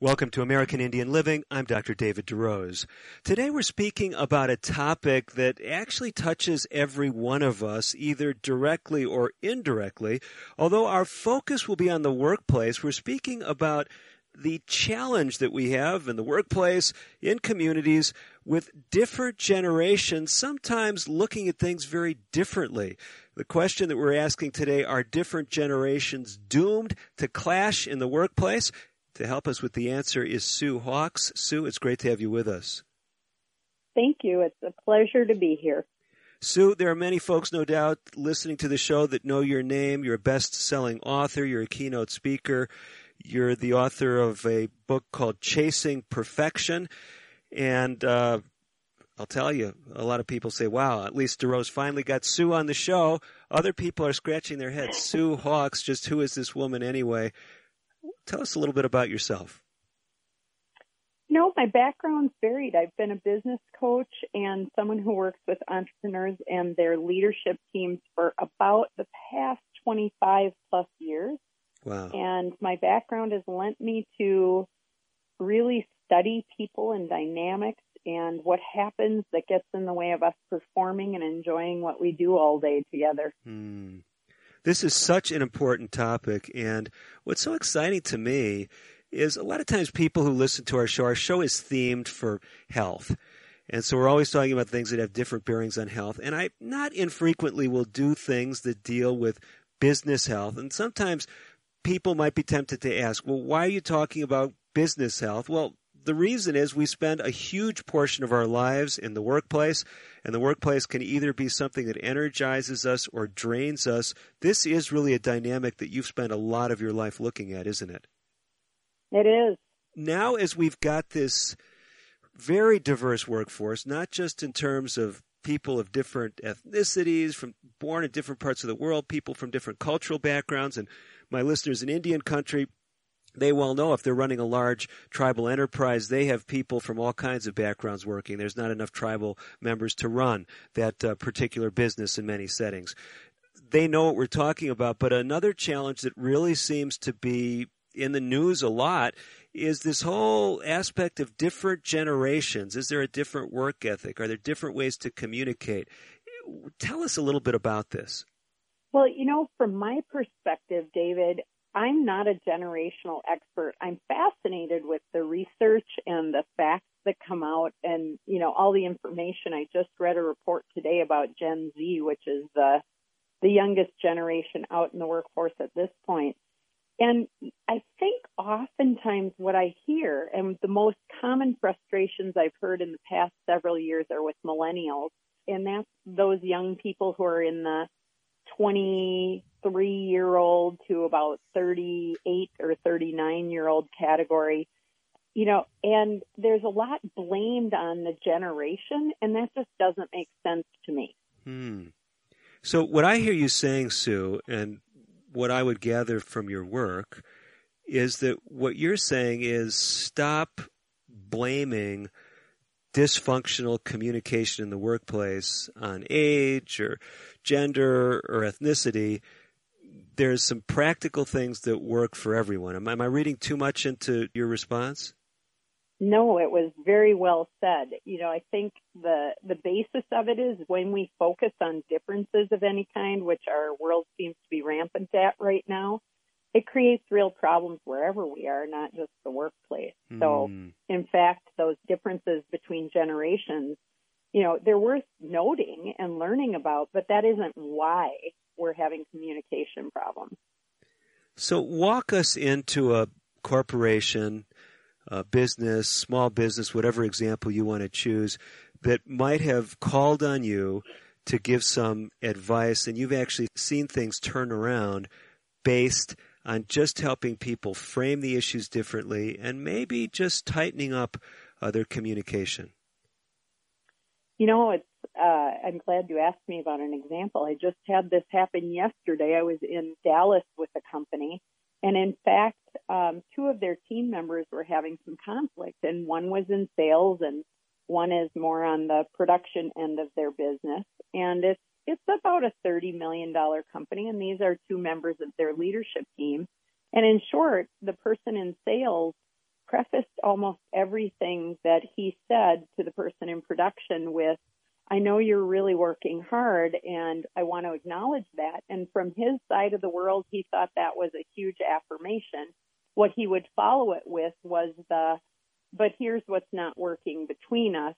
Welcome to American Indian Living. I'm Dr. David DeRose. Today we're speaking about a topic that actually touches every one of us, either directly or indirectly. Although our focus will be on the workplace, we're speaking about the challenge that we have in the workplace, in communities, with different generations, sometimes looking at things very differently. The question that we're asking today are different generations doomed to clash in the workplace? To help us with the answer is Sue Hawkes. Sue, it's great to have you with us. Thank you. It's a pleasure to be here. Sue, there are many folks, no doubt, listening to the show that know your name. You're a best selling author, you're a keynote speaker, you're the author of a book called Chasing Perfection. And uh, I'll tell you, a lot of people say, wow, at least DeRose finally got Sue on the show. Other people are scratching their heads. Sue Hawkes, just who is this woman anyway? Tell us a little bit about yourself. No, my background's varied. I've been a business coach and someone who works with entrepreneurs and their leadership teams for about the past 25 plus years. Wow. And my background has lent me to really study people and dynamics and what happens that gets in the way of us performing and enjoying what we do all day together. Hmm. This is such an important topic, and what's so exciting to me is a lot of times people who listen to our show, our show is themed for health. And so we're always talking about things that have different bearings on health. And I not infrequently will do things that deal with business health. And sometimes people might be tempted to ask, well, why are you talking about business health? Well, the reason is we spend a huge portion of our lives in the workplace, and the workplace can either be something that energizes us or drains us. This is really a dynamic that you've spent a lot of your life looking at, isn't it? It is. Now, as we've got this very diverse workforce, not just in terms of people of different ethnicities, from born in different parts of the world, people from different cultural backgrounds, and my listeners in Indian country, they well know if they're running a large tribal enterprise, they have people from all kinds of backgrounds working. There's not enough tribal members to run that uh, particular business in many settings. They know what we're talking about, but another challenge that really seems to be in the news a lot is this whole aspect of different generations. Is there a different work ethic? Are there different ways to communicate? Tell us a little bit about this. Well, you know, from my perspective, David, I'm not a generational expert. I'm fascinated with the research and the facts that come out and, you know, all the information. I just read a report today about Gen Z, which is the, the youngest generation out in the workforce at this point. And I think oftentimes what I hear and the most common frustrations I've heard in the past several years are with millennials. And that's those young people who are in the 23 year old to about 38 or 39 year old category. You know, and there's a lot blamed on the generation, and that just doesn't make sense to me. Hmm. So, what I hear you saying, Sue, and what I would gather from your work is that what you're saying is stop blaming dysfunctional communication in the workplace on age or gender or ethnicity, there's some practical things that work for everyone. Am, am I reading too much into your response? No, it was very well said. You know, I think the the basis of it is when we focus on differences of any kind, which our world seems to be rampant at right now, it creates real problems wherever we are, not just the workplace. Mm. So, hmm. in fact, those differences between generations you know, they're worth noting and learning about, but that isn't why we're having communication problems. So walk us into a corporation, a business, small business, whatever example you want to choose, that might have called on you to give some advice and you've actually seen things turn around based on just helping people frame the issues differently and maybe just tightening up uh, their communication. You know, it's, uh, I'm glad you asked me about an example. I just had this happen yesterday. I was in Dallas with a company and in fact, um, two of their team members were having some conflict and one was in sales and one is more on the production end of their business. And it's, it's about a $30 million company and these are two members of their leadership team. And in short, the person in sales prefaced almost everything that he said to the person in production with, I know you're really working hard and I want to acknowledge that. And from his side of the world, he thought that was a huge affirmation. What he would follow it with was the, but here's what's not working between us.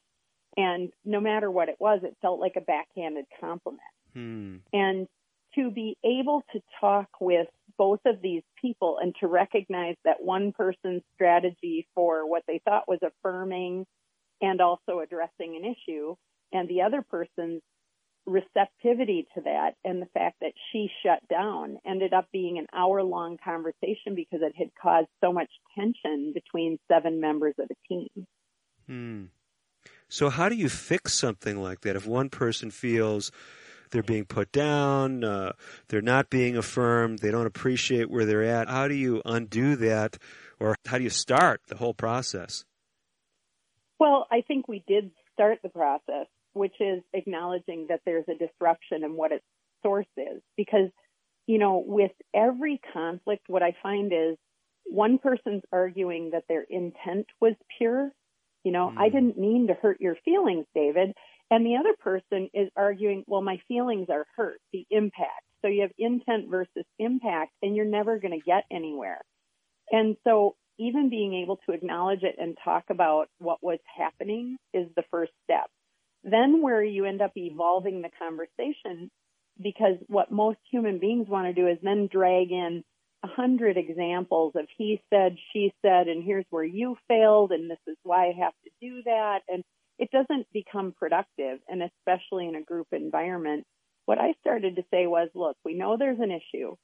And no matter what it was, it felt like a backhanded compliment. Hmm. And to be able to talk with both of these people and to recognize that one person's strategy for what they thought was affirming and also addressing an issue and the other person's receptivity to that and the fact that she shut down ended up being an hour long conversation because it had caused so much tension between seven members of a team. Hmm. So how do you fix something like that if one person feels they're being put down, uh, they're not being affirmed, they don't appreciate where they're at. How do you undo that, or how do you start the whole process? Well, I think we did start the process, which is acknowledging that there's a disruption and what its source is. Because, you know, with every conflict, what I find is one person's arguing that their intent was pure. You know, mm. I didn't mean to hurt your feelings, David. And the other person is arguing, well, my feelings are hurt, the impact. So you have intent versus impact, and you're never going to get anywhere. And so even being able to acknowledge it and talk about what was happening is the first step. Then where you end up evolving the conversation, because what most human beings want to do is then drag in a hundred examples of he said, she said, and here's where you failed, and this is why I have to do that. And it doesn't become productive, and especially in a group environment. What I started to say was, look, we know there's an issue,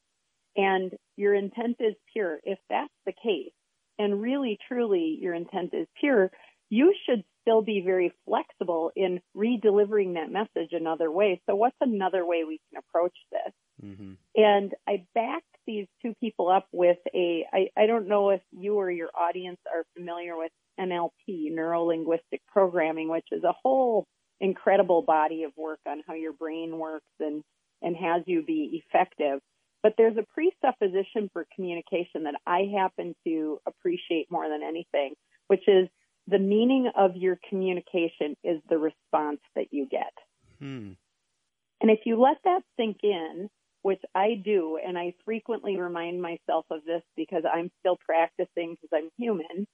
and your intent is pure. If that's the case, and really truly your intent is pure, you should still be very flexible in re-delivering that message another way. So what's another way we can approach this? Mm-hmm. And I backed these two people up with a, I, I don't know if you or your audience are familiar with NLP, neuro linguistic programming, which is a whole incredible body of work on how your brain works and, and has you be effective. But there's a presupposition for communication that I happen to appreciate more than anything, which is the meaning of your communication is the response that you get. Hmm. And if you let that sink in, which I do, and I frequently remind myself of this because I'm still practicing because I'm human,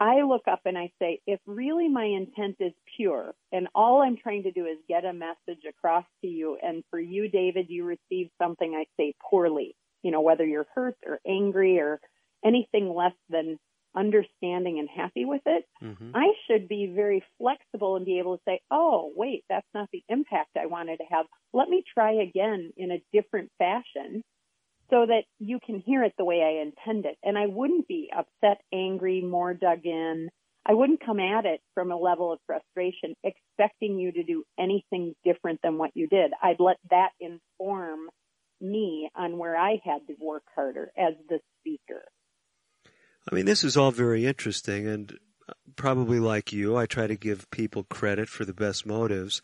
I look up and I say, if really my intent is pure and all I'm trying to do is get a message across to you, and for you, David, you receive something I say poorly, you know, whether you're hurt or angry or anything less than understanding and happy with it, mm-hmm. I should be very flexible and be able to say, oh, wait, that's not the impact I wanted to have. Let me try again in a different fashion so that you can hear it the way I intend it. And I wouldn't be upset, angry, more dug in. I wouldn't come at it from a level of frustration expecting you to do anything different than what you did. I'd let that inform me on where I had to work harder as the speaker. I mean, this is all very interesting, and probably like you, I try to give people credit for the best motives.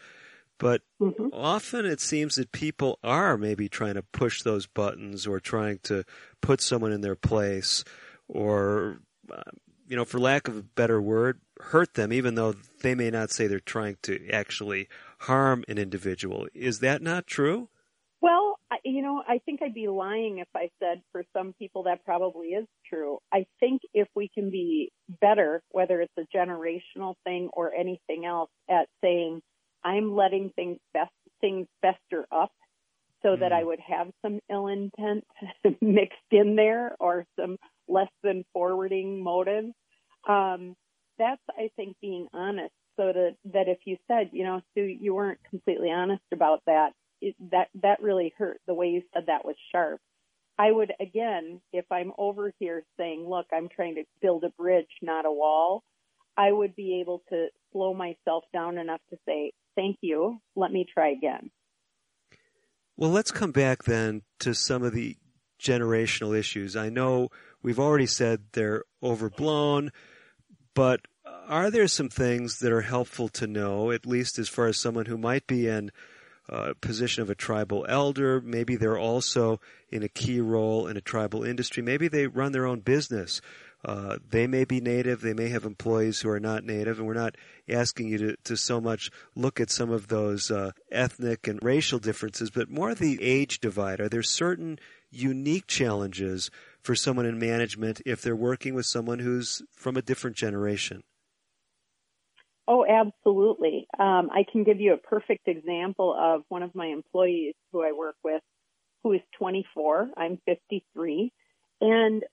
But mm-hmm. often it seems that people are maybe trying to push those buttons or trying to put someone in their place or, uh, you know, for lack of a better word, hurt them, even though they may not say they're trying to actually harm an individual. Is that not true? Well, you know, I think I'd be lying if I said for some people that probably is true. I think if we can be better, whether it's a generational thing or anything else, at saying, I'm letting things best things fester up so mm. that I mm. would have some ill intent mixed in there or some less than forwarding motives. Um, that's, I think, being honest. So that, that if you said, you know, Sue, you weren't completely honest about that, it, that, that really hurt. The way you said that was sharp. I would, again, if I'm over here saying, look, I'm trying to build a bridge, not a wall, I would be able to slow myself down enough to say, thank you. Let me try again. Well, let's come back then to some of the generational issues. I know we've already said they're overblown, but are there some things that are helpful to know, at least as far as someone who might be in a position of a tribal elder? Maybe they're also in a key role in a tribal industry. Maybe they run their own business. Uh, they may be native, they may have employees who are not native, and we're not asking you to, to so much look at some of those uh, ethnic and racial differences, but more the age divide. Are there certain unique challenges for someone in management if they're working with someone who's from a different generation? Oh, absolutely. Um, I can give you a perfect example of one of my employees who I work with who is 24. I'm 53. And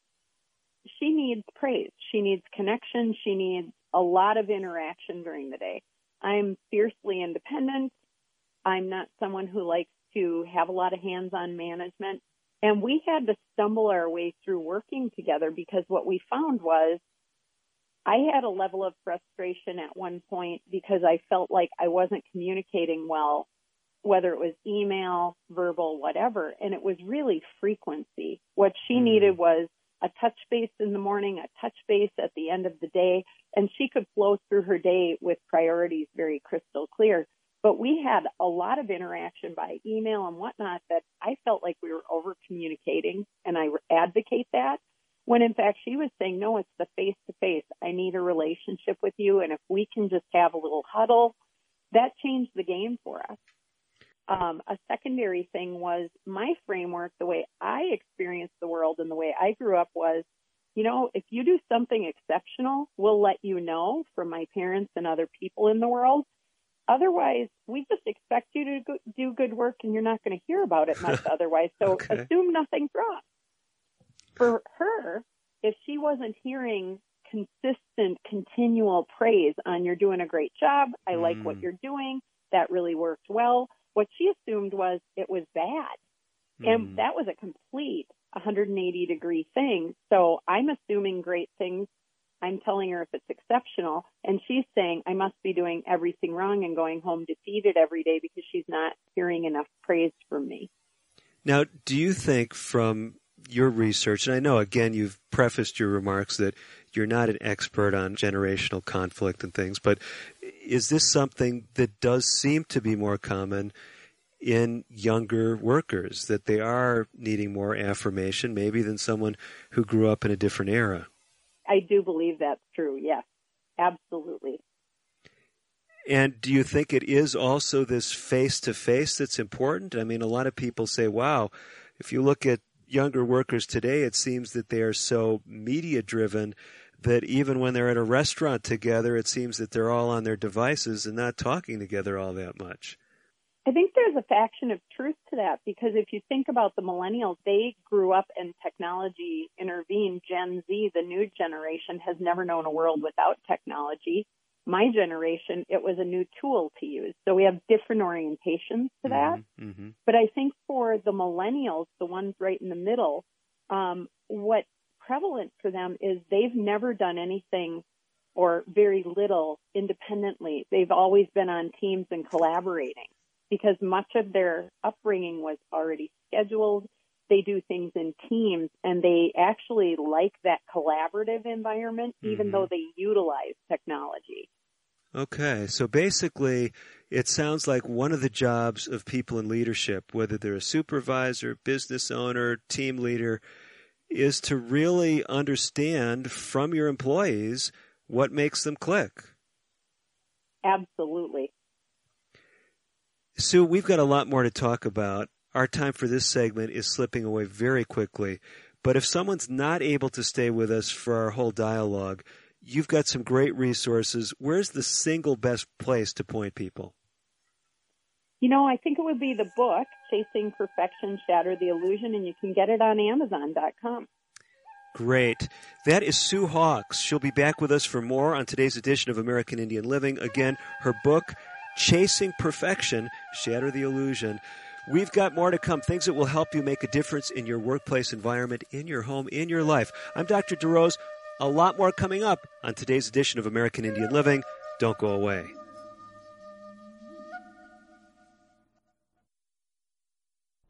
she needs praise. She needs connection. She needs a lot of interaction during the day. I'm fiercely independent. I'm not someone who likes to have a lot of hands-on management. And we had to stumble our way through working together because what we found was I had a level of frustration at one point because I felt like I wasn't communicating well, whether it was email, verbal, whatever. And it was really frequency. What she mm-hmm. needed was a touch base in the morning, a touch base at the end of the day, and she could flow through her day with priorities very crystal clear. But we had a lot of interaction by email and whatnot that I felt like we were over communicating, and I advocate that. When in fact she was saying, no, it's the face to face. I need a relationship with you, and if we can just have a little huddle, that changed the game for us. Um, a secondary thing was my framework, the way I experienced the world and the way I grew up was, you know, if you do something exceptional, we'll let you know from my parents and other people in the world. Otherwise, we just expect you to go, do good work and you're not going to hear about it much otherwise. So okay. assume nothing's wrong. For her, if she wasn't hearing consistent, continual praise on you're doing a great job, I mm. like what mm. you're doing, that really worked well, what she assumed was it was bad. Mm. And that was a complete 180 degree thing. So I'm assuming great things. I'm telling her if it's exceptional. And she's saying I must be doing everything wrong and going home defeated every day because she's not hearing enough praise from me. Now, do you think from your research, and I know again you've prefaced your remarks that you're not an expert on generational conflict and things, but is this something that does seem to be more common in younger workers, that they are needing more affirmation maybe than someone who grew up in a different era? I do believe that's true, yes, absolutely. And do you think it is also this face to face that's important? I mean, a lot of people say, wow, if you look at younger workers today, it seems that they are so media driven that even when they're at a restaurant together, it seems that they're all on their devices and not talking together all that much. I think there's a faction of truth to that because if you think about the millennials, they grew up and technology intervened. Gen Z, the new generation, has never known a world without technology. My generation, it was a new tool to use. So we have different orientations to that. Mm-hmm, mm-hmm. But I think for the millennials, the ones right in the middle, um, what prevalent for them is they've never done anything or very little independently. They've always been on teams and collaborating because much of their upbringing was already scheduled. They do things in teams and they actually like that collaborative environment even mm-hmm. though they utilize technology. Okay, so basically, it sounds like one of the jobs of people in leadership, whether they're a supervisor, business owner, team leader, is to really understand from your employees what makes them click. Absolutely. Sue, we've got a lot more to talk about. Our time for this segment is slipping away very quickly. But if someone's not able to stay with us for our whole dialogue, you've got some great resources. Where's the single best place to point people? You know, I think it would be the book, Chasing Perfection, Shatter the Illusion, and you can get it on Amazon.com. Great. That is Sue Hawkes. She'll be back with us for more on today's edition of American Indian Living. Again, her book, Chasing Perfection, Shatter the Illusion. We've got more to come, things that will help you make a difference in your workplace environment, in your home, in your life. I'm Dr. DeRose. A lot more coming up on today's edition of American Indian Living. Don't go away.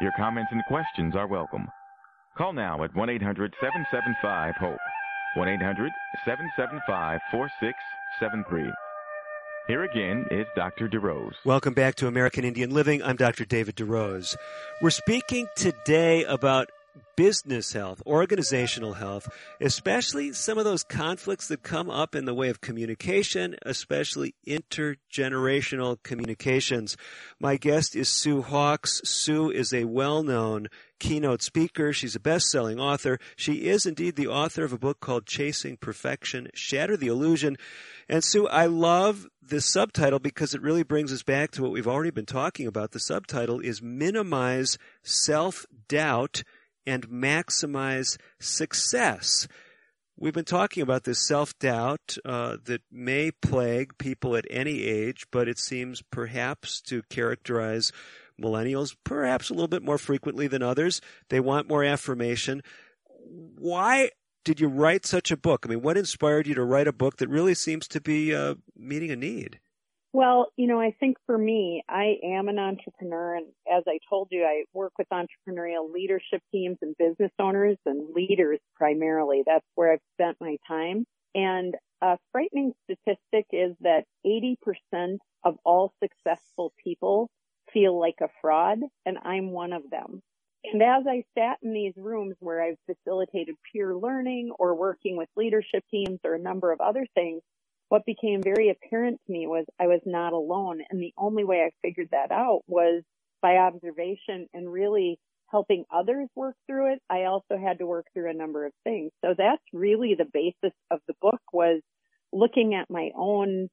Your comments and questions are welcome. Call now at 1 800 775 HOPE. 1 800 775 4673. Here again is Dr. DeRose. Welcome back to American Indian Living. I'm Dr. David DeRose. We're speaking today about business health, organizational health, especially some of those conflicts that come up in the way of communication, especially intergenerational communications. My guest is Sue Hawkes. Sue is a well-known keynote speaker. She's a best-selling author. She is indeed the author of a book called Chasing Perfection, Shatter the Illusion. And Sue, I love this subtitle because it really brings us back to what we've already been talking about. The subtitle is Minimize Self-Doubt and maximize success. We've been talking about this self doubt uh, that may plague people at any age, but it seems perhaps to characterize millennials perhaps a little bit more frequently than others. They want more affirmation. Why did you write such a book? I mean, what inspired you to write a book that really seems to be uh, meeting a need? Well, you know, I think for me, I am an entrepreneur. And as I told you, I work with entrepreneurial leadership teams and business owners and leaders primarily. That's where I've spent my time. And a frightening statistic is that 80% of all successful people feel like a fraud, and I'm one of them. And as I sat in these rooms where I've facilitated peer learning or working with leadership teams or a number of other things, what became very apparent to me was I was not alone. And the only way I figured that out was by observation and really helping others work through it. I also had to work through a number of things. So that's really the basis of the book was looking at my own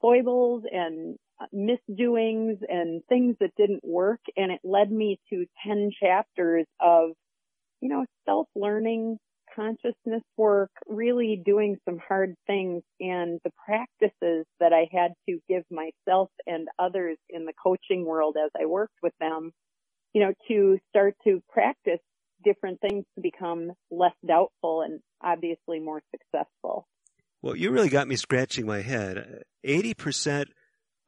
foibles and uh, misdoings and things that didn't work. And it led me to 10 chapters of, you know, self-learning, consciousness work, really doing some hard things and the practices that I had to give myself and others in the coaching world as I worked with them, you know, to start to practice different things to become less doubtful and obviously more successful. Well, you really got me scratching my head. 80%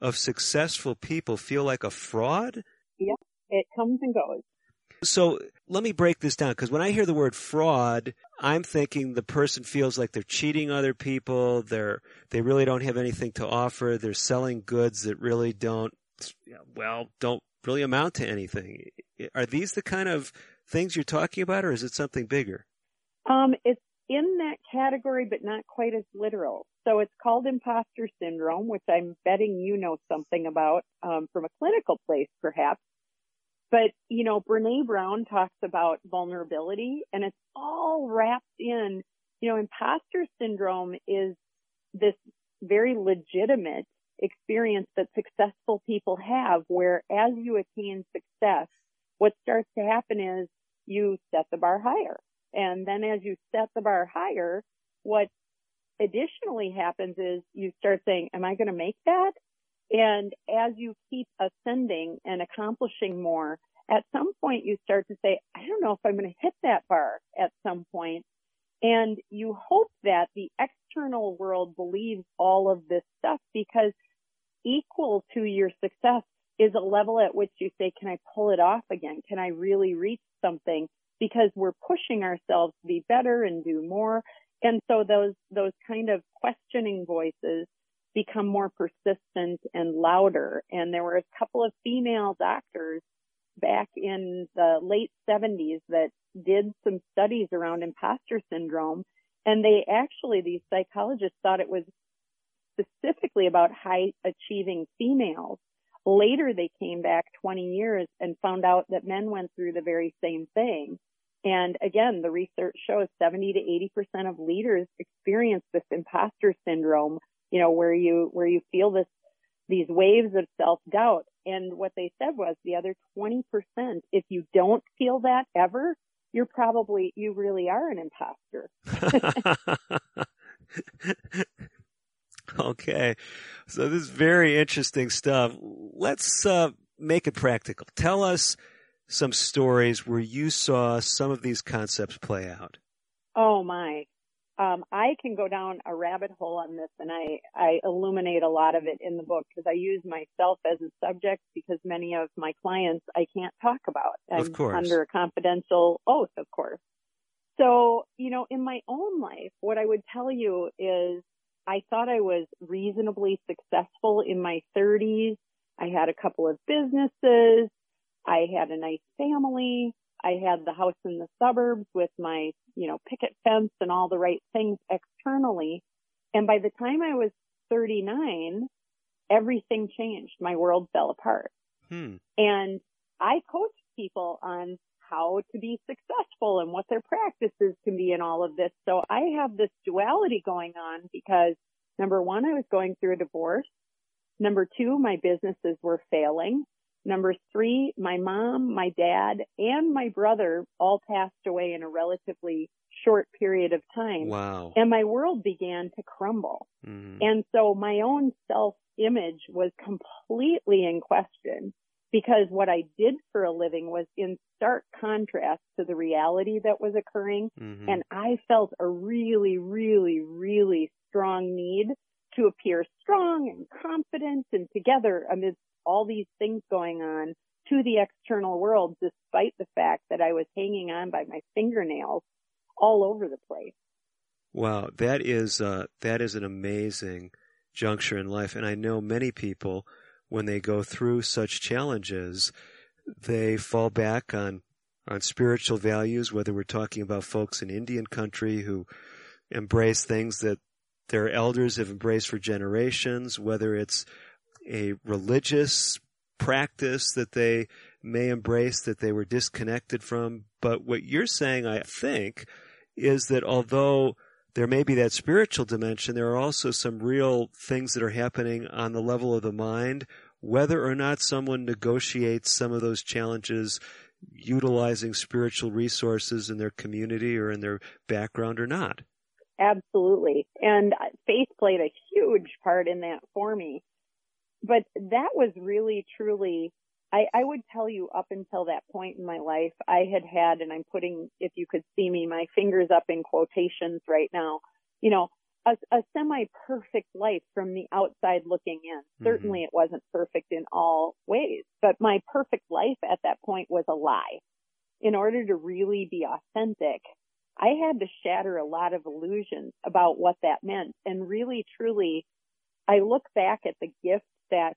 of successful people feel like a fraud? Yeah, it comes and goes. So let me break this down because when I hear the word fraud, I'm thinking the person feels like they're cheating other people. They're they really don't have anything to offer. They're selling goods that really don't well don't really amount to anything. Are these the kind of things you're talking about, or is it something bigger? Um, it's in that category, but not quite as literal. So it's called imposter syndrome, which I'm betting you know something about um, from a clinical place, perhaps. But, you know, Brene Brown talks about vulnerability and it's all wrapped in, you know, imposter syndrome is this very legitimate experience that successful people have where as you attain success, what starts to happen is you set the bar higher. And then as you set the bar higher, what additionally happens is you start saying, am I going to make that? And as you keep ascending and accomplishing more, at some point you start to say, I don't know if I'm going to hit that bar at some point. And you hope that the external world believes all of this stuff because equal to your success is a level at which you say, can I pull it off again? Can I really reach something? Because we're pushing ourselves to be better and do more. And so those, those kind of questioning voices become more persistent and louder. And there were a couple of female doctors back in the late 70s that did some studies around imposter syndrome. And they actually, these psychologists thought it was specifically about high achieving females. Later they came back 20 years and found out that men went through the very same thing. And again, the research shows 70 to 80% of leaders experience this imposter syndrome, you know, where you, where you feel this, these waves of self-doubt. And what they said was the other 20%, if you don't feel that ever, you're probably, you really are an imposter. okay. So this is very interesting stuff. Let's uh, make it practical. Tell us some stories where you saw some of these concepts play out. Oh my. Um, I can go down a rabbit hole on this and I, I illuminate a lot of it in the book because I use myself as a subject because many of my clients I can't talk about. I'm of course. under a confidential oath, of course. So, you know, in my own life, what I would tell you is I thought I was reasonably successful in my 30s. I had a couple of businesses. I had a nice family. I had the house in the suburbs with my, you know, picket fence and all the right things externally. And by the time I was 39, everything changed. My world fell apart. Hmm. And I coach people on how to be successful and what their practices can be in all of this. So I have this duality going on because number one, I was going through a divorce. Number two, my businesses were failing. Number three, my mom, my dad, and my brother all passed away in a relatively short period of time. Wow. And my world began to crumble. Mm. And so my own self image was completely in question because what I did for a living was in stark contrast to the reality that was occurring. Mm-hmm. And I felt a really, really, really strong need to appear strong and confident and together amidst all these things going on to the external world, despite the fact that I was hanging on by my fingernails all over the place. Wow, that is uh, that is an amazing juncture in life, and I know many people when they go through such challenges, they fall back on on spiritual values. Whether we're talking about folks in Indian country who embrace things that their elders have embraced for generations, whether it's a religious practice that they may embrace that they were disconnected from. But what you're saying, I think, is that although there may be that spiritual dimension, there are also some real things that are happening on the level of the mind, whether or not someone negotiates some of those challenges utilizing spiritual resources in their community or in their background or not. Absolutely. And faith played a huge part in that for me but that was really truly I, I would tell you up until that point in my life, I had had, and I'm putting, if you could see me, my fingers up in quotations right now, you know, a, a semi-perfect life from the outside looking in. Mm-hmm. Certainly it wasn't perfect in all ways, but my perfect life at that point was a lie. in order to really be authentic, I had to shatter a lot of illusions about what that meant. And really, truly, I look back at the gift that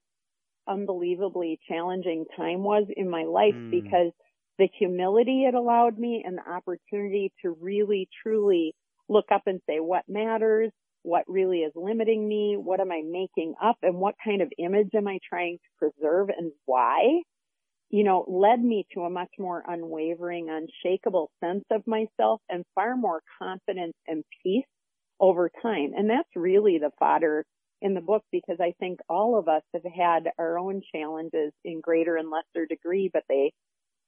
unbelievably challenging time was in my life mm. because the humility it allowed me and the opportunity to really, truly look up and say what matters, what really is limiting me, what am I making up, and what kind of image am I trying to preserve and why, you know, led me to a much more unwavering, unshakable sense of myself and far more confidence and peace over time. And that's really the fodder in the book because I think all of us have had our own challenges in greater and lesser degree, but they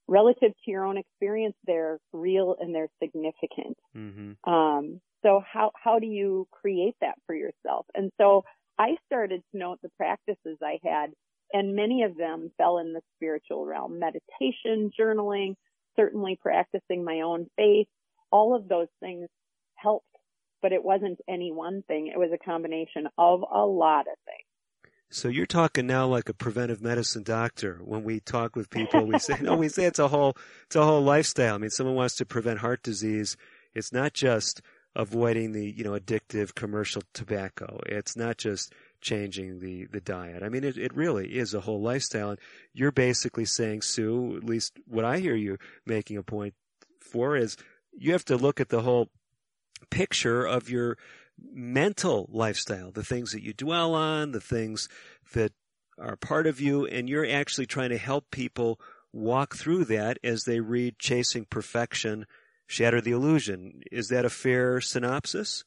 relative to your own experience, they're real and they're significant. Mm-hmm. Um, so how, how do you create that for yourself? And so I started to note the practices I had and many of them fell in the spiritual realm, meditation, journaling, certainly practicing my own faith. All of those things helped, but it wasn't any one thing. It was a combination of a lot of things. So you're talking now like a preventive medicine doctor. When we talk with people, we say, no, we say it's a whole, it's a whole lifestyle. I mean, someone wants to prevent heart disease. It's not just avoiding the, you know, addictive commercial tobacco. It's not just changing the, the diet. I mean, it, it really is a whole lifestyle. And you're basically saying, Sue, at least what I hear you making a point for is you have to look at the whole picture of your mental lifestyle, the things that you dwell on, the things that are part of you, and you're actually trying to help people walk through that as they read Chasing Perfection, Shatter the Illusion. Is that a fair synopsis?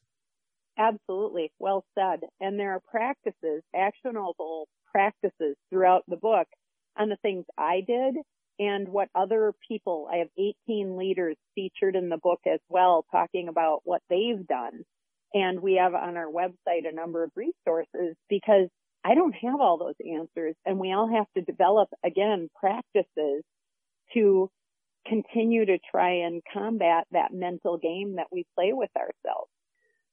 Absolutely. Well said. And there are practices, actionable practices throughout the book on the things I did and what other people, I have 18 leaders featured in the book as well, talking about what they've done and we have on our website a number of resources because I don't have all those answers and we all have to develop again practices to continue to try and combat that mental game that we play with ourselves.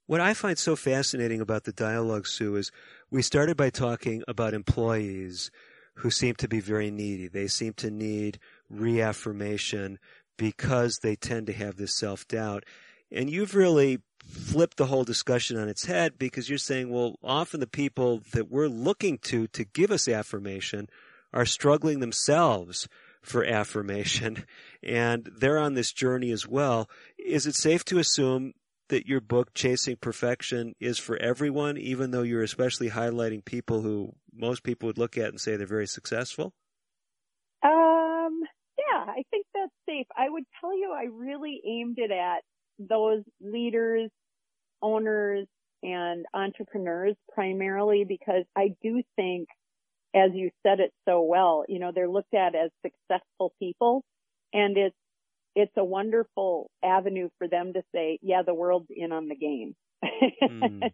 What I find so fascinating about the dialogue, Sue, is we started by talking about employees who seem to be very needy. They seem to need reaffirmation because they tend to have this self doubt. And you've really flipped the whole discussion on its head because you're saying, well, often the people that we're looking to to give us affirmation are struggling themselves for affirmation and they're on this journey as well. Is it safe to assume that your book, Chasing Perfection, is for everyone, even though you're especially highlighting people who most people would look at and say they're very successful? Um, yeah, I think that's safe. I would tell you I really aimed it at those leaders, owners, and entrepreneurs primarily because I do think, as you said it so well, you know, they're looked at as successful people and it's, it's a wonderful avenue for them to say, yeah, the world's in on the game. mm.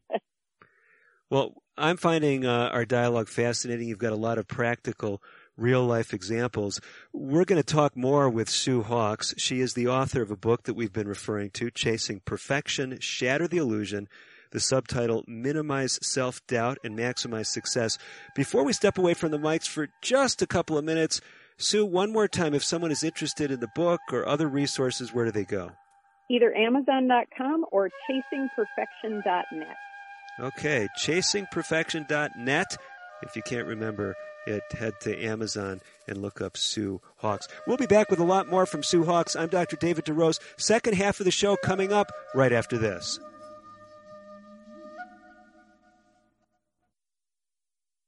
Well, I'm finding uh, our dialogue fascinating. You've got a lot of practical real life examples. We're going to talk more with Sue Hawkes. She is the author of a book that we've been referring to, Chasing Perfection, Shatter the Illusion. The subtitle, Minimize Self Doubt and Maximize Success. Before we step away from the mics for just a couple of minutes, Sue, one more time, if someone is interested in the book or other resources, where do they go? Either Amazon.com or ChasingPerfection.net. Okay, ChasingPerfection.net. If you can't remember, it, head to Amazon and look up Sue Hawkes. We'll be back with a lot more from Sue Hawkes. I'm Dr. David DeRose. Second half of the show coming up right after this.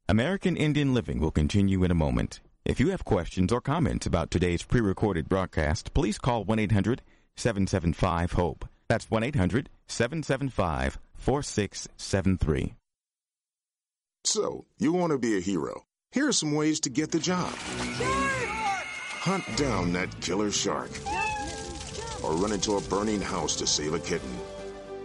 American Indian Living will continue in a moment. If you have questions or comments about today's pre recorded broadcast, please call 1 800 775 HOPE. That's 1 800 775 4673. So, you want to be a hero here are some ways to get the job. Hunt down that killer shark. Or run into a burning house to save a kitten.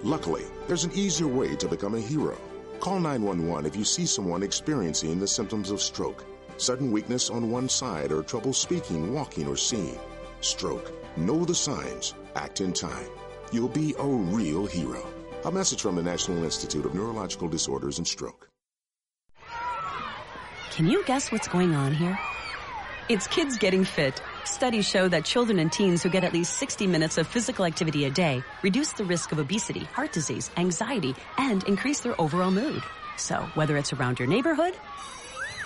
Luckily, there's an easier way to become a hero. Call 911 if you see someone experiencing the symptoms of stroke, sudden weakness on one side, or trouble speaking, walking, or seeing. Stroke. Know the signs. Act in time. You'll be a real hero. A message from the National Institute of Neurological Disorders and Stroke. Can you guess what's going on here? It's kids getting fit Studies show that children and teens who get at least 60 minutes of physical activity a day reduce the risk of obesity, heart disease, anxiety, and increase their overall mood. So, whether it's around your neighborhood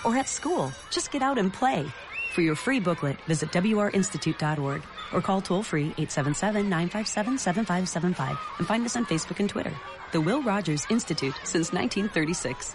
or at school, just get out and play. For your free booklet, visit WRInstitute.org or call toll free 877 957 7575 and find us on Facebook and Twitter. The Will Rogers Institute since 1936.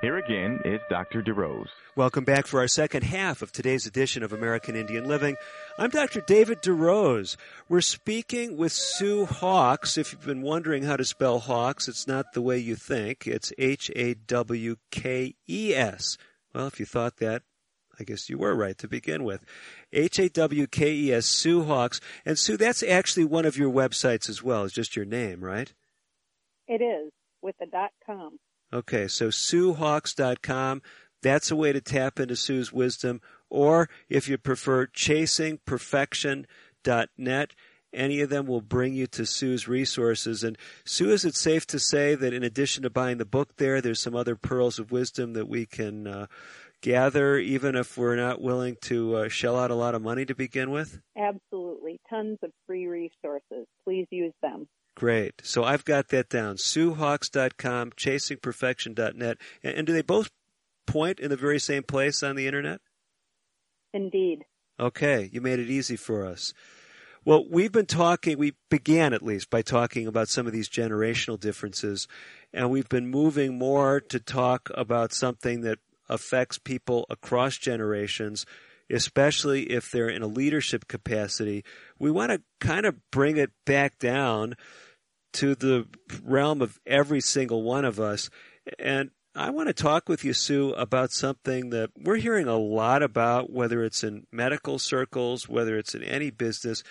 Here again is Dr. DeRose. Welcome back for our second half of today's edition of American Indian Living. I'm Dr. David DeRose. We're speaking with Sue Hawkes. If you've been wondering how to spell Hawkes, it's not the way you think. It's H A W K E S. Well, if you thought that, I guess you were right to begin with. H A W K E S, Sue Hawkes. And Sue, that's actually one of your websites as well. It's just your name, right? It is, with the dot com. Okay, so SueHawkes.com. That's a way to tap into Sue's wisdom. Or if you prefer, chasingperfection.net. Any of them will bring you to Sue's resources. And Sue, is it safe to say that in addition to buying the book there, there's some other pearls of wisdom that we can uh, gather, even if we're not willing to uh, shell out a lot of money to begin with? Absolutely. Tons of free resources. Please use them. Great. So I've got that down. SueHawkes.com, chasingperfection.net. And, and do they both point in the very same place on the internet? Indeed. Okay, you made it easy for us. Well, we've been talking, we began at least by talking about some of these generational differences, and we've been moving more to talk about something that affects people across generations, especially if they're in a leadership capacity. We want to kind of bring it back down to the realm of every single one of us. And I want to talk with you, Sue, about something that we're hearing a lot about, whether it's in medical circles, whether it's in any business.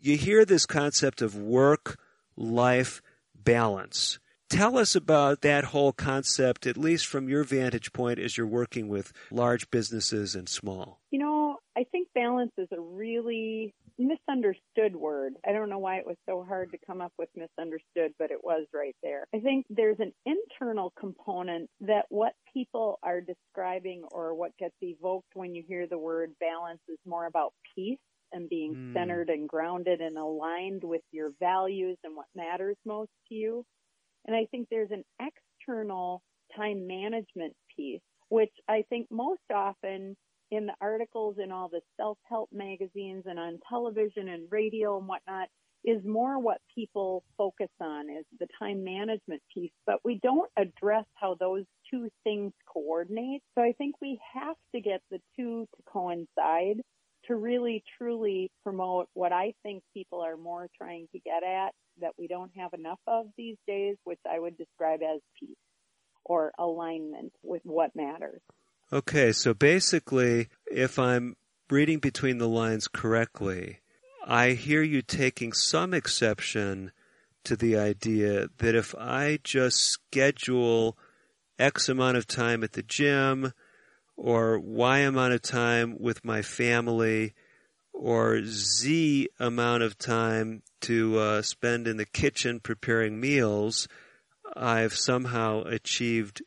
You hear this concept of work life balance. Tell us about that whole concept, at least from your vantage point as you're working with large businesses and small. You know, I think balance is a really misunderstood word. I don't know why it was so hard to come up with misunderstood, but it was right there. I think there's an internal component that what people are describing or what gets evoked when you hear the word balance is more about peace and being mm. centered and grounded and aligned with your values and what matters most to you. And I think there's an external time management piece, which I think most often in the articles in all the self-help magazines and on television and radio and whatnot is more what people focus on is the time management piece, but we don't address how those two things coordinate. So I think we have to get the two to coincide to really truly promote what I think people are more trying to get at that we don't have enough of these days, which I would describe as peace or alignment with what matters. Okay, so basically, if I'm reading between the lines correctly, I hear you taking some exception to the idea that if I just schedule X amount of time at the gym or Y amount of time with my family or Z amount of time to uh, spend in the kitchen preparing meals, I've somehow achieved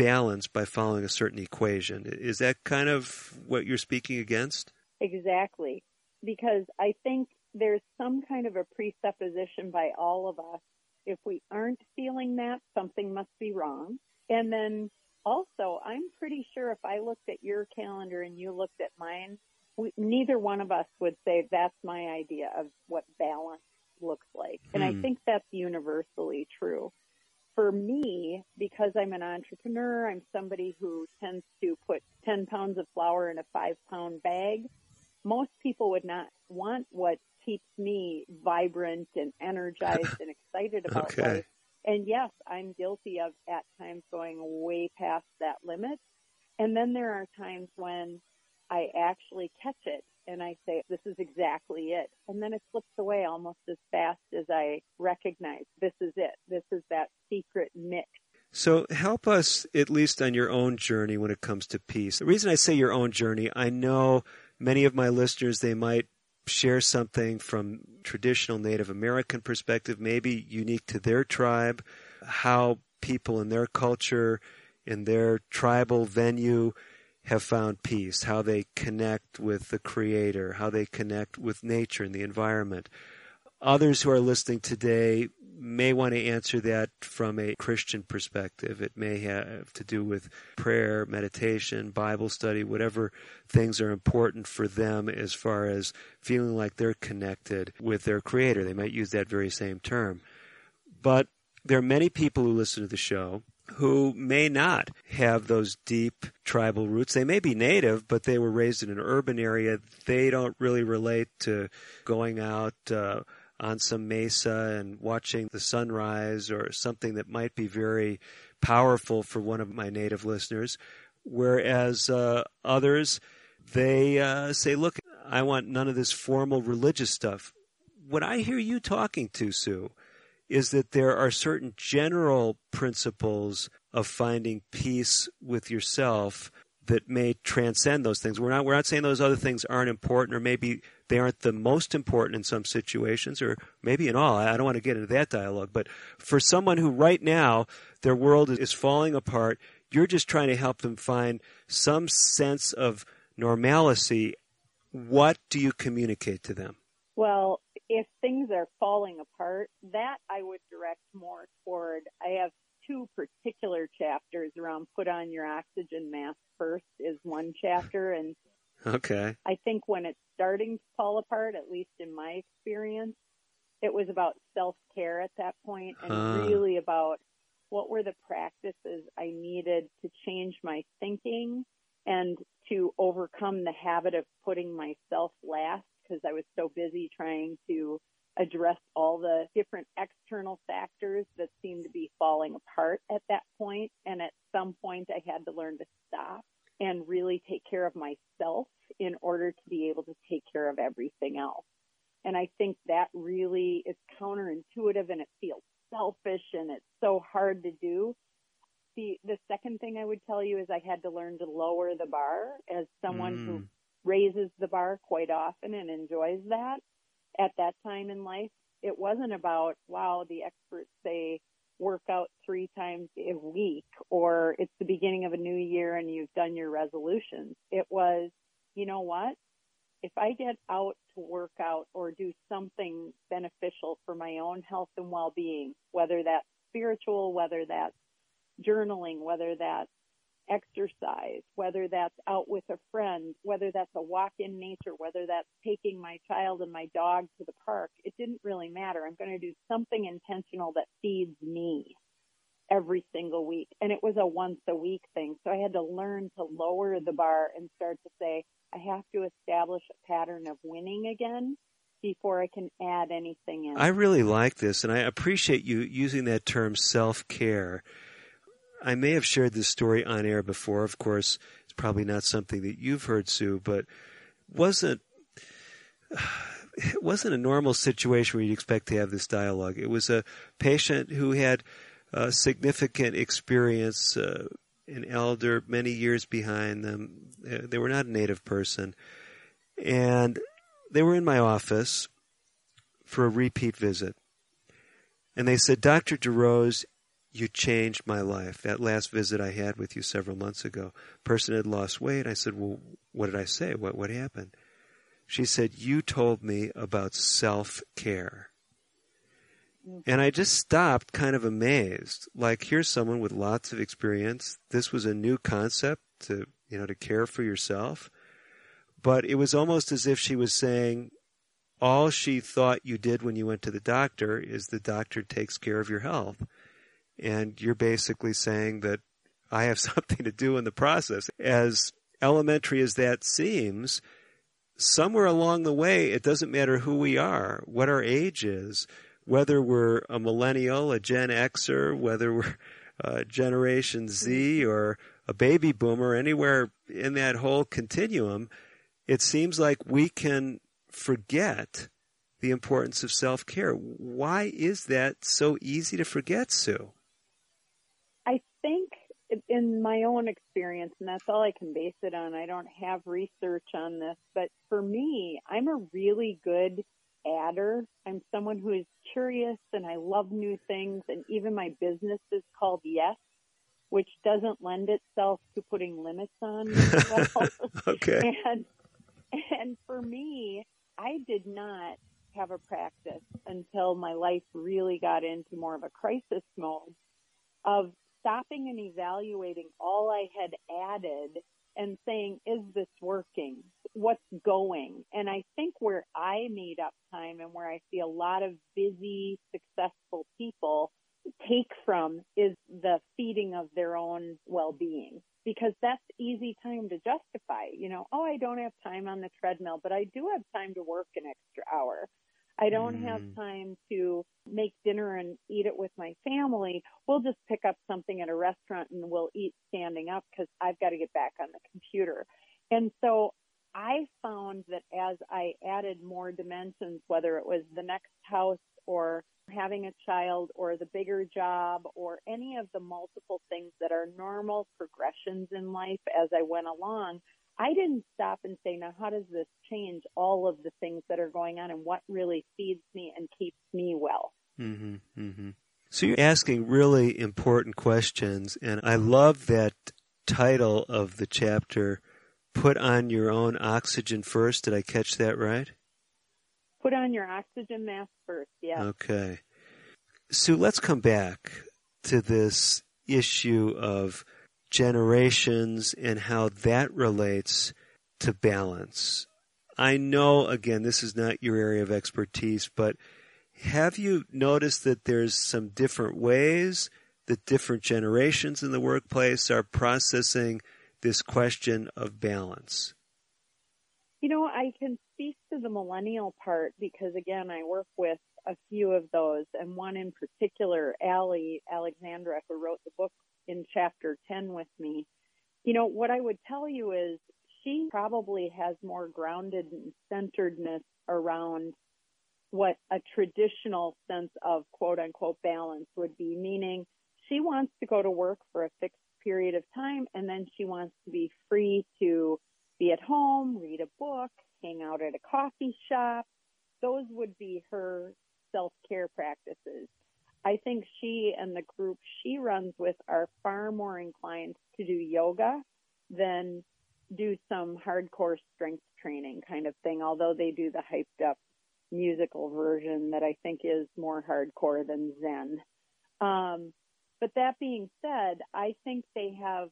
balance by following a certain equation. Is that kind of what you're speaking against? Exactly. Because I think there's some kind of a presupposition by all of us. If we aren't feeling that, something must be wrong. And then also, I'm pretty sure if I looked at your calendar and you looked at mine, we, neither one of us would say that's my idea of what balance looks like. And I Hmm. think that's universally true. For me, because I'm an entrepreneur, I'm somebody who tends to put 10 pounds of flour in a five pound bag. Most people would not want what keeps me vibrant and energized and excited about Okay. life. And yes, I'm guilty of at times going way past that limit. And then there are times when I actually catch it and I say, this is exactly it. And then it slips away almost as fast as I recognize this is it. This is that secret mix. So help us at least on your own journey when it comes to peace. The reason I say your own journey, I know many of my listeners, they might share something from traditional Native American perspective, maybe unique to their tribe, how people in their culture, in their tribal venue have found peace, how they connect with the creator, how they connect with nature and the environment. Others who are listening today may want to answer that from a Christian perspective. It may have to do with prayer, meditation, Bible study, whatever things are important for them as far as feeling like they're connected with their creator. They might use that very same term. But there are many people who listen to the show who may not have those deep tribal roots. They may be native, but they were raised in an urban area. They don't really relate to going out uh, on some mesa and watching the sunrise or something that might be very powerful for one of my native listeners. Whereas uh, others, they uh, say, look, I want none of this formal religious stuff. What I hear you talking to, Sue, is that there are certain general principles of finding peace with yourself that may transcend those things. We're not we're not saying those other things aren't important or maybe they aren't the most important in some situations or maybe in all. I don't want to get into that dialogue, but for someone who right now their world is falling apart, you're just trying to help them find some sense of normalcy. What do you communicate to them? Well, if things are falling apart, that I would direct more toward. I have two particular chapters around put on your oxygen mask first is one chapter and Okay. I think when it's starting to fall apart, at least in my experience, it was about self-care at that point and Ah. really about what were the practices I needed to change my thinking and to overcome the habit of putting myself last because I was so busy trying to address all the different external factors that seemed to be falling apart at that point. And at some point, I had to learn to stop and really take care of myself in order to be able to take care of everything else. And I think that really is counterintuitive and it feels selfish and it's so hard to do. The, the second thing I would tell you is I had to learn to lower the bar as someone who Mm. Raises the bar quite often and enjoys that at that time in life. It wasn't about, wow, the experts say work out three times a week or it's the beginning of a new year and you've done your resolutions. It was, you know what? If I get out to work out or do something beneficial for my own health and well-being, whether that's spiritual, whether that's journaling, whether that's exercise, whether that's out with a friend, whether that's a walk in nature, whether that's taking my child and my dog to the park, it didn't really matter. I'm going to do something intentional that feeds me every single week. And it was a once a week thing. So I had to learn to lower the bar and start to say, I have to establish a pattern of winning again before I can add anything in. I really like this, and I appreciate you using that term self care. I may have shared this story on air before. Of course, it's probably not something that you've heard, Sue, but wasn't it wasn't a normal situation where you'd expect to have this dialogue. It was a patient who had uh, significant experience, uh, an elder, many years behind them. Uh, They were not a native person, and they were in my office for a repeat visit. And they said, Dr. DeRose, you changed my life. That last visit I had with you several months ago, person had lost weight. I said, well, what did I say? What, what happened? She said, you told me about self-care. And I just stopped kind of amazed. Like here's someone with lots of experience. This was a new concept to, you know, to care for yourself. But it was almost as if she was saying, all she thought you did when you went to the doctor is the doctor takes care of your health. And you're basically saying that I have something to do in the process. As elementary as that seems, somewhere along the way, it doesn't matter who we are, what our age is, whether we're a millennial, a Gen Xer, whether we're uh, Generation Z or a baby boomer, anywhere in that whole continuum, it seems like we can forget the importance of self care. Why is that so easy to forget, Sue? I think in my own experience, and that's all I can base it on, I don't have research on this, but for me, I'm a really good adder. I'm someone who is curious and I love new things, and even my business is called Yes, which doesn't lend itself to putting limits on. Well. okay. And and for me, I did not have a practice until my life really got into more of a crisis mode of stopping and evaluating all I had added and saying, is this working? What's going? And I think where I need up time and where I see a lot of busy, successful people take from is the feeding of their own well-being because that's easy time to justify. You know, oh, I don't have time on the treadmill, but I do have time to work an extra hour. I don't mm. have time to make dinner and eat it with my family. We'll just pick up something at a restaurant and we'll eat standing up because I've got to get back on the computer. And so I found that as I added more dimensions, whether it was the next house or having a child or the bigger job or any of the multiple things that are normal progressions in life as I went along, I didn't stop and say, now how does this change all of the things that are going on and what really feeds me and keeps me well? Mm-hmm, mm-hmm. So you're asking really important questions, and I love that title of the chapter, Put on Your Own Oxygen First. Did I catch that right? Put on your oxygen mask first, yeah. Okay. Sue, let's come back to this issue of generations and how that relates to balance. I know, again, this is not your area of expertise, but have you noticed that there's some different ways that different generations in the workplace are processing this question of balance? You know, I can speak to the millennial part because, again, I work with a few of those, and one in particular, Allie Alexandra, who wrote the book in chapter 10 with me. You know, what I would tell you is she probably has more grounded and centeredness around what a traditional sense of quote unquote balance would be, meaning she wants to go to work for a fixed period of time and then she wants to be free to be at home, read a book, hang out at a coffee shop. Those would be her self care practices. I think she and the group she runs with are far more inclined to do yoga than do some hardcore strength training kind of thing, although they do the hyped up musical version that I think is more hardcore than Zen. Um, but that being said, I think they have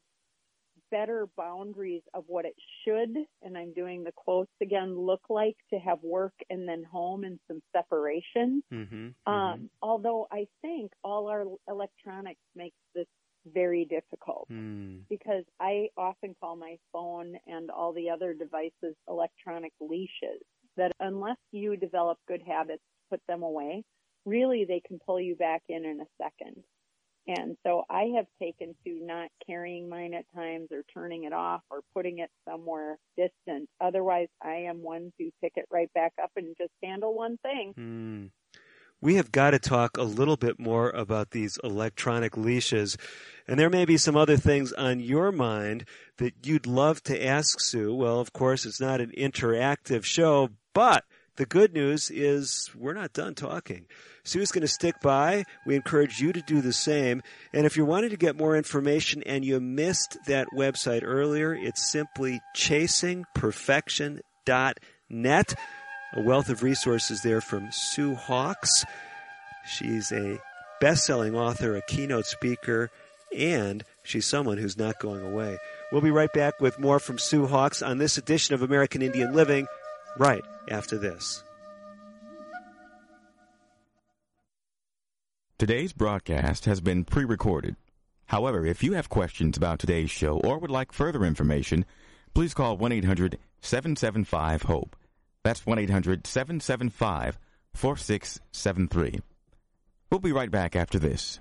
better boundaries of what it should, and I'm doing the quotes again, look like to have work and then home and some separation. Mm-hmm, um, mm-hmm. Although I think all our electronics makes this very difficult mm. because I often call my phone and all the other devices electronic leashes that unless you develop good habits put them away, really they can pull you back in in a second. And so I have taken to not carrying mine at times or turning it off or putting it somewhere distant. Otherwise, I am one to pick it right back up and just handle one thing. Mm. We have got to talk a little bit more about these electronic leashes. And there may be some other things on your mind that you'd love to ask Sue. Well, of course, it's not an interactive show, but the good news is we're not done talking. Sue's going to stick by. We encourage you to do the same. And if you're wanting to get more information and you missed that website earlier, it's simply chasingperfection.net. A wealth of resources there from Sue Hawkes. She's a best selling author, a keynote speaker, and she's someone who's not going away. We'll be right back with more from Sue Hawkes on this edition of American Indian Living right after this. Today's broadcast has been pre recorded. However, if you have questions about today's show or would like further information, please call 1 800 775 HOPE. That's 1 800 775 4673. We'll be right back after this.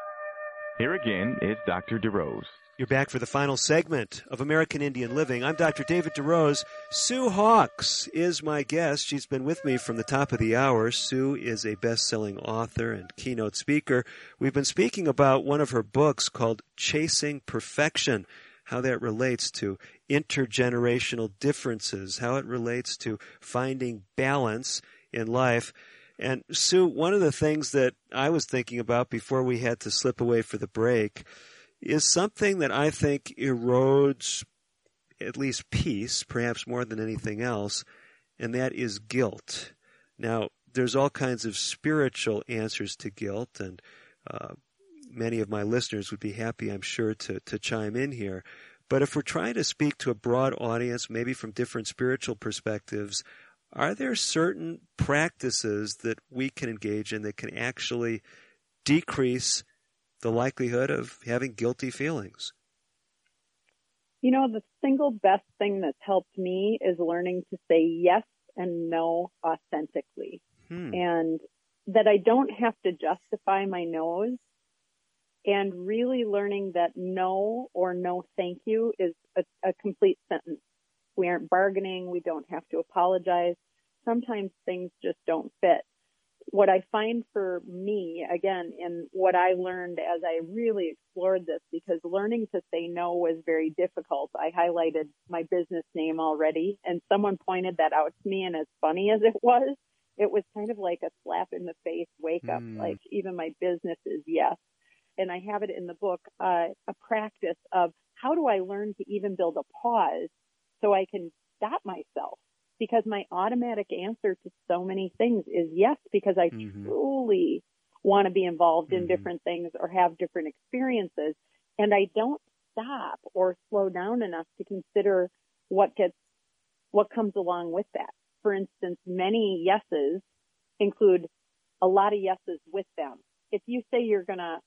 Here again is Dr. DeRose. You're back for the final segment of American Indian Living. I'm Dr. David DeRose. Sue Hawkes is my guest. She's been with me from the top of the hour. Sue is a best selling author and keynote speaker. We've been speaking about one of her books called Chasing Perfection, how that relates to intergenerational differences, how it relates to finding balance in life. And Sue, one of the things that I was thinking about before we had to slip away for the break is something that I think erodes at least peace, perhaps more than anything else, and that is guilt. Now, there's all kinds of spiritual answers to guilt, and uh, many of my listeners would be happy, I'm sure, to, to chime in here. But if we're trying to speak to a broad audience, maybe from different spiritual perspectives, are there certain practices that we can engage in that can actually decrease the likelihood of having guilty feelings? You know, the single best thing that's helped me is learning to say yes and no authentically. Hmm. And that I don't have to justify my no's and really learning that no or no thank you is a, a complete sentence. We aren't bargaining. We don't have to apologize. Sometimes things just don't fit what I find for me, again, in what I learned as I really explored this, because learning to say no was very difficult. I highlighted my business name already, and someone pointed that out to me, and as funny as it was, it was kind of like a slap in the face wake up. Mm. Like even my business is yes. And I have it in the book, uh, a practice of how do I learn to even build a pause so I can stop myself because my automatic answer to so many things is yes, because I mm-hmm. truly want to be involved in mm-hmm. different things or have different experiences. And I don't stop or slow down enough to consider what gets, what comes along with that. For instance, many yeses include a lot of yeses with them. If you say you're going to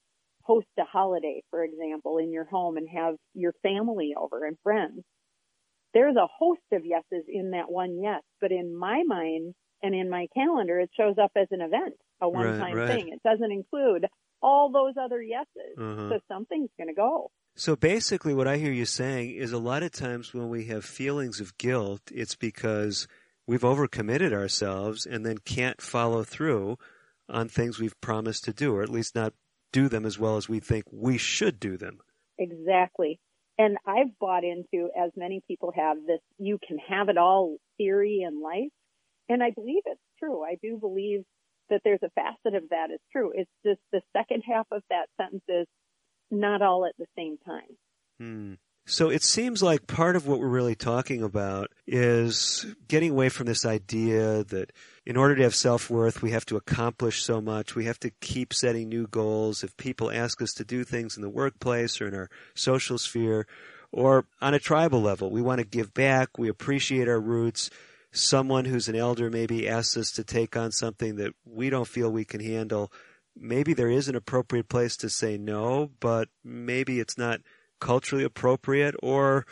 host a holiday, for example, in your home and have your family over and friends, there's a host of yeses in that one yes. But in my mind and in my calendar, it shows up as an event, a one time right, right. thing. It doesn't include all those other yeses. Uh-huh. So something's going to go. So basically, what I hear you saying is a lot of times when we have feelings of guilt, it's because we've overcommitted ourselves and then can't follow through on things we've promised to do, or at least not do them as well as we think we should do them. Exactly. And I've bought into, as many people have, this you can have it all theory in life. And I believe it's true. I do believe that there's a facet of that is true. It's just the second half of that sentence is not all at the same time. Hmm. So it seems like part of what we're really talking about is getting away from this idea that in order to have self-worth, we have to accomplish so much. We have to keep setting new goals. If people ask us to do things in the workplace or in our social sphere or on a tribal level, we want to give back. We appreciate our roots. Someone who's an elder maybe asks us to take on something that we don't feel we can handle. Maybe there is an appropriate place to say no, but maybe it's not culturally appropriate or,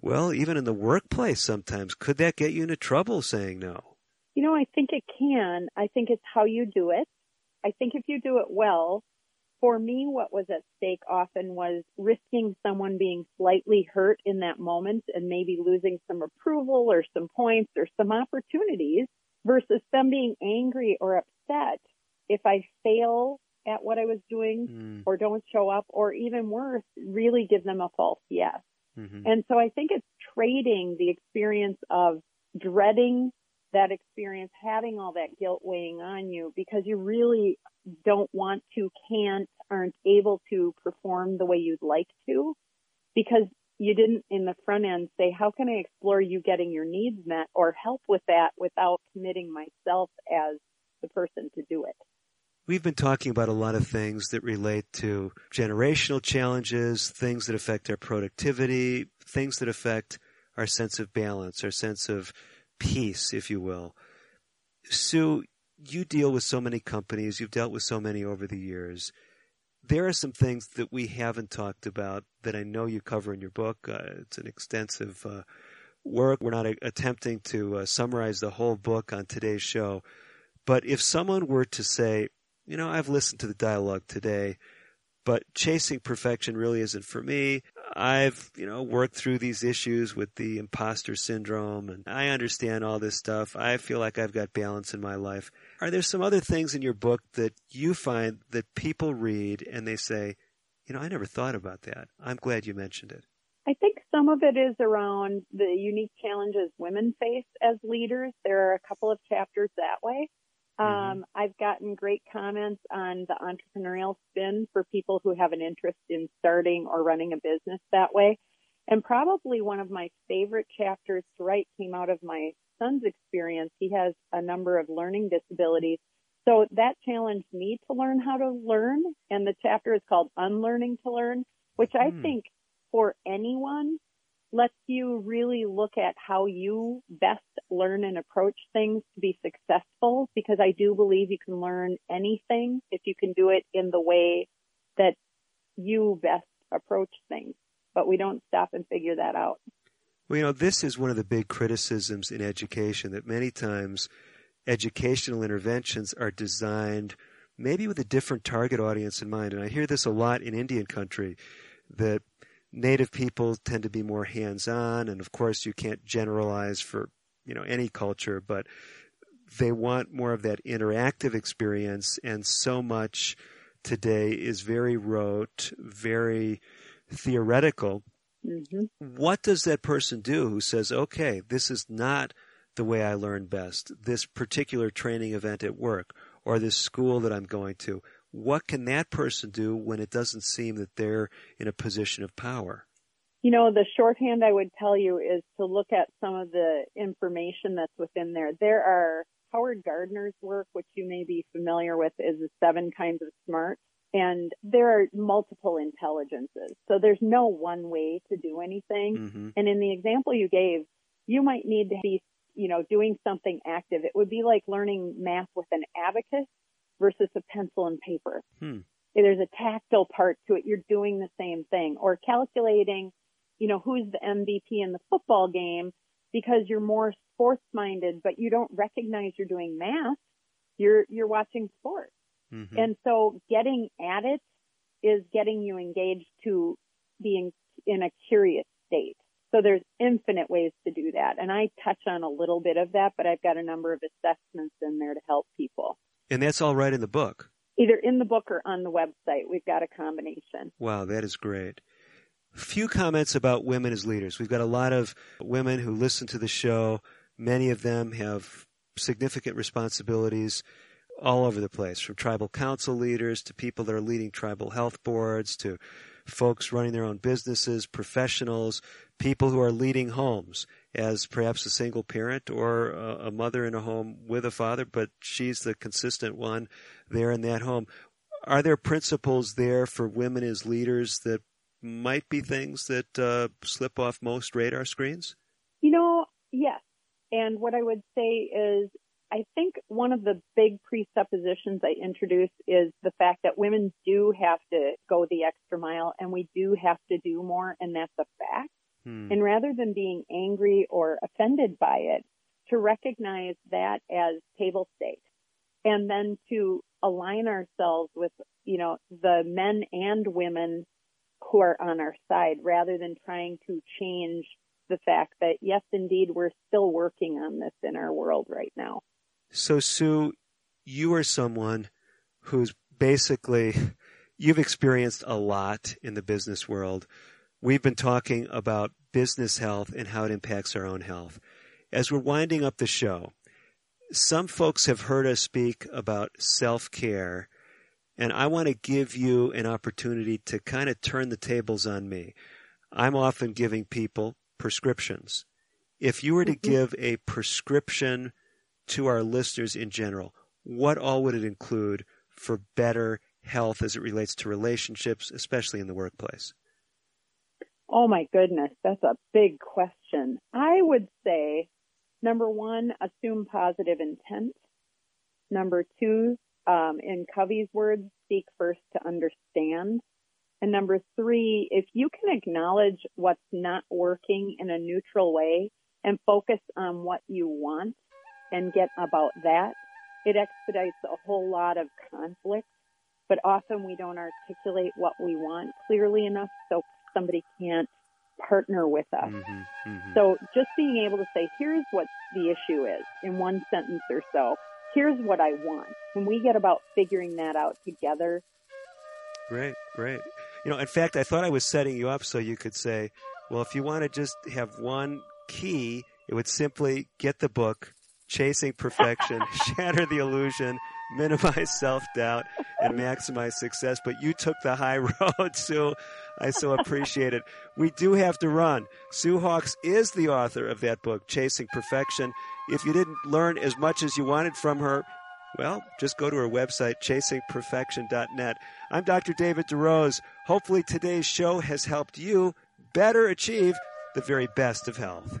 well, even in the workplace sometimes. Could that get you into trouble saying no? You know, I think it can. I think it's how you do it. I think if you do it well, for me, what was at stake often was risking someone being slightly hurt in that moment and maybe losing some approval or some points or some opportunities versus them being angry or upset if I fail at what I was doing mm. or don't show up or even worse, really give them a false yes. Mm-hmm. And so I think it's trading the experience of dreading that experience, having all that guilt weighing on you because you really don't want to, can't, aren't able to perform the way you'd like to because you didn't in the front end say, how can I explore you getting your needs met or help with that without committing myself as the person to do it? We've been talking about a lot of things that relate to generational challenges, things that affect our productivity, things that affect our sense of balance, our sense of peace, if you will. Sue, you deal with so many companies, you've dealt with so many over the years. There are some things that we haven't talked about that I know you cover in your book. Uh, it's an extensive uh, work. We're not attempting to uh, summarize the whole book on today's show. But if someone were to say, you know, I've listened to the dialogue today, but chasing perfection really isn't for me. I've, you know, worked through these issues with the imposter syndrome and I understand all this stuff. I feel like I've got balance in my life. Are there some other things in your book that you find that people read and they say, you know, I never thought about that. I'm glad you mentioned it. I think some of it is around the unique challenges women face as leaders. There are a couple of chapters that way. Mm-hmm. Um, I've gotten great comments on the entrepreneurial spin for people who have an interest in starting or running a business that way. And probably one of my favorite chapters to write came out of my son's experience. He has a number of learning disabilities. So that challenged me to learn how to learn. And the chapter is called Unlearning to Learn, which I mm. think for anyone lets you really look at how you best learn and approach things to be successful because I do believe you can learn anything if you can do it in the way that you best approach things. But we don't stop and figure that out. Well, you know, this is one of the big criticisms in education that many times educational interventions are designed maybe with a different target audience in mind. And I hear this a lot in Indian country that native people tend to be more hands-on and of course you can't generalize for you know any culture but they want more of that interactive experience and so much today is very rote very theoretical mm-hmm. what does that person do who says okay this is not the way i learn best this particular training event at work or this school that i'm going to what can that person do when it doesn't seem that they're in a position of power? You know, the shorthand I would tell you is to look at some of the information that's within there. There are Howard Gardner's work, which you may be familiar with, is the seven kinds of smart. And there are multiple intelligences. So there's no one way to do anything. Mm-hmm. And in the example you gave, you might need to be, you know, doing something active. It would be like learning math with an abacus versus a pencil and paper. Hmm. There's a tactile part to it. You're doing the same thing or calculating, you know, who's the MVP in the football game because you're more sports minded, but you don't recognize you're doing math. You're, you're watching sports. Mm-hmm. And so getting at it is getting you engaged to being in a curious state. So there's infinite ways to do that. And I touch on a little bit of that, but I've got a number of assessments in there to help people. And that's all right in the book. Either in the book or on the website. We've got a combination. Wow, that is great. Few comments about women as leaders. We've got a lot of women who listen to the show. Many of them have significant responsibilities all over the place, from tribal council leaders to people that are leading tribal health boards to folks running their own businesses, professionals, people who are leading homes as perhaps a single parent or a mother in a home with a father, but she's the consistent one there in that home. Are there principles there for women as leaders that might be things that uh, slip off most radar screens? You know, yes. And what I would say is I think one of the big presuppositions I introduce is the fact that women do have to go the extra mile and we do have to do more, and that's a fact. Hmm. And rather than being angry or offended by it, to recognize that as table stakes and then to align ourselves with, you know, the men and women who are on our side rather than trying to change the fact that yes, indeed, we're still working on this in our world right now. So, Sue, you are someone who's basically, you've experienced a lot in the business world. We've been talking about business health and how it impacts our own health. As we're winding up the show, some folks have heard us speak about self care, and I want to give you an opportunity to kind of turn the tables on me. I'm often giving people prescriptions. If you were to mm-hmm. give a prescription to our listeners in general, what all would it include for better health as it relates to relationships, especially in the workplace? Oh my goodness, that's a big question. I would say number one, assume positive intent. Number two, um, in Covey's words, seek first to understand. And number three, if you can acknowledge what's not working in a neutral way and focus on what you want and get about that, it expedites a whole lot of conflict. But often we don't articulate what we want clearly enough so somebody can't partner with us. Mm-hmm, mm-hmm. So just being able to say, here's what the issue is in one sentence or so. Here's what I want. Can we get about figuring that out together? Great, great. You know, in fact, I thought I was setting you up so you could say, well, if you want to just have one key, it would simply get the book, Chasing Perfection, Shatter the Illusion, Minimize Self Doubt, and Maximize Success. But you took the high road, Sue. I so appreciate it. We do have to run. Sue Hawkes is the author of that book, Chasing Perfection. If you didn't learn as much as you wanted from her, well, just go to her website, chasingperfection.net. I'm Dr. David DeRose. Hopefully, today's show has helped you better achieve the very best of health.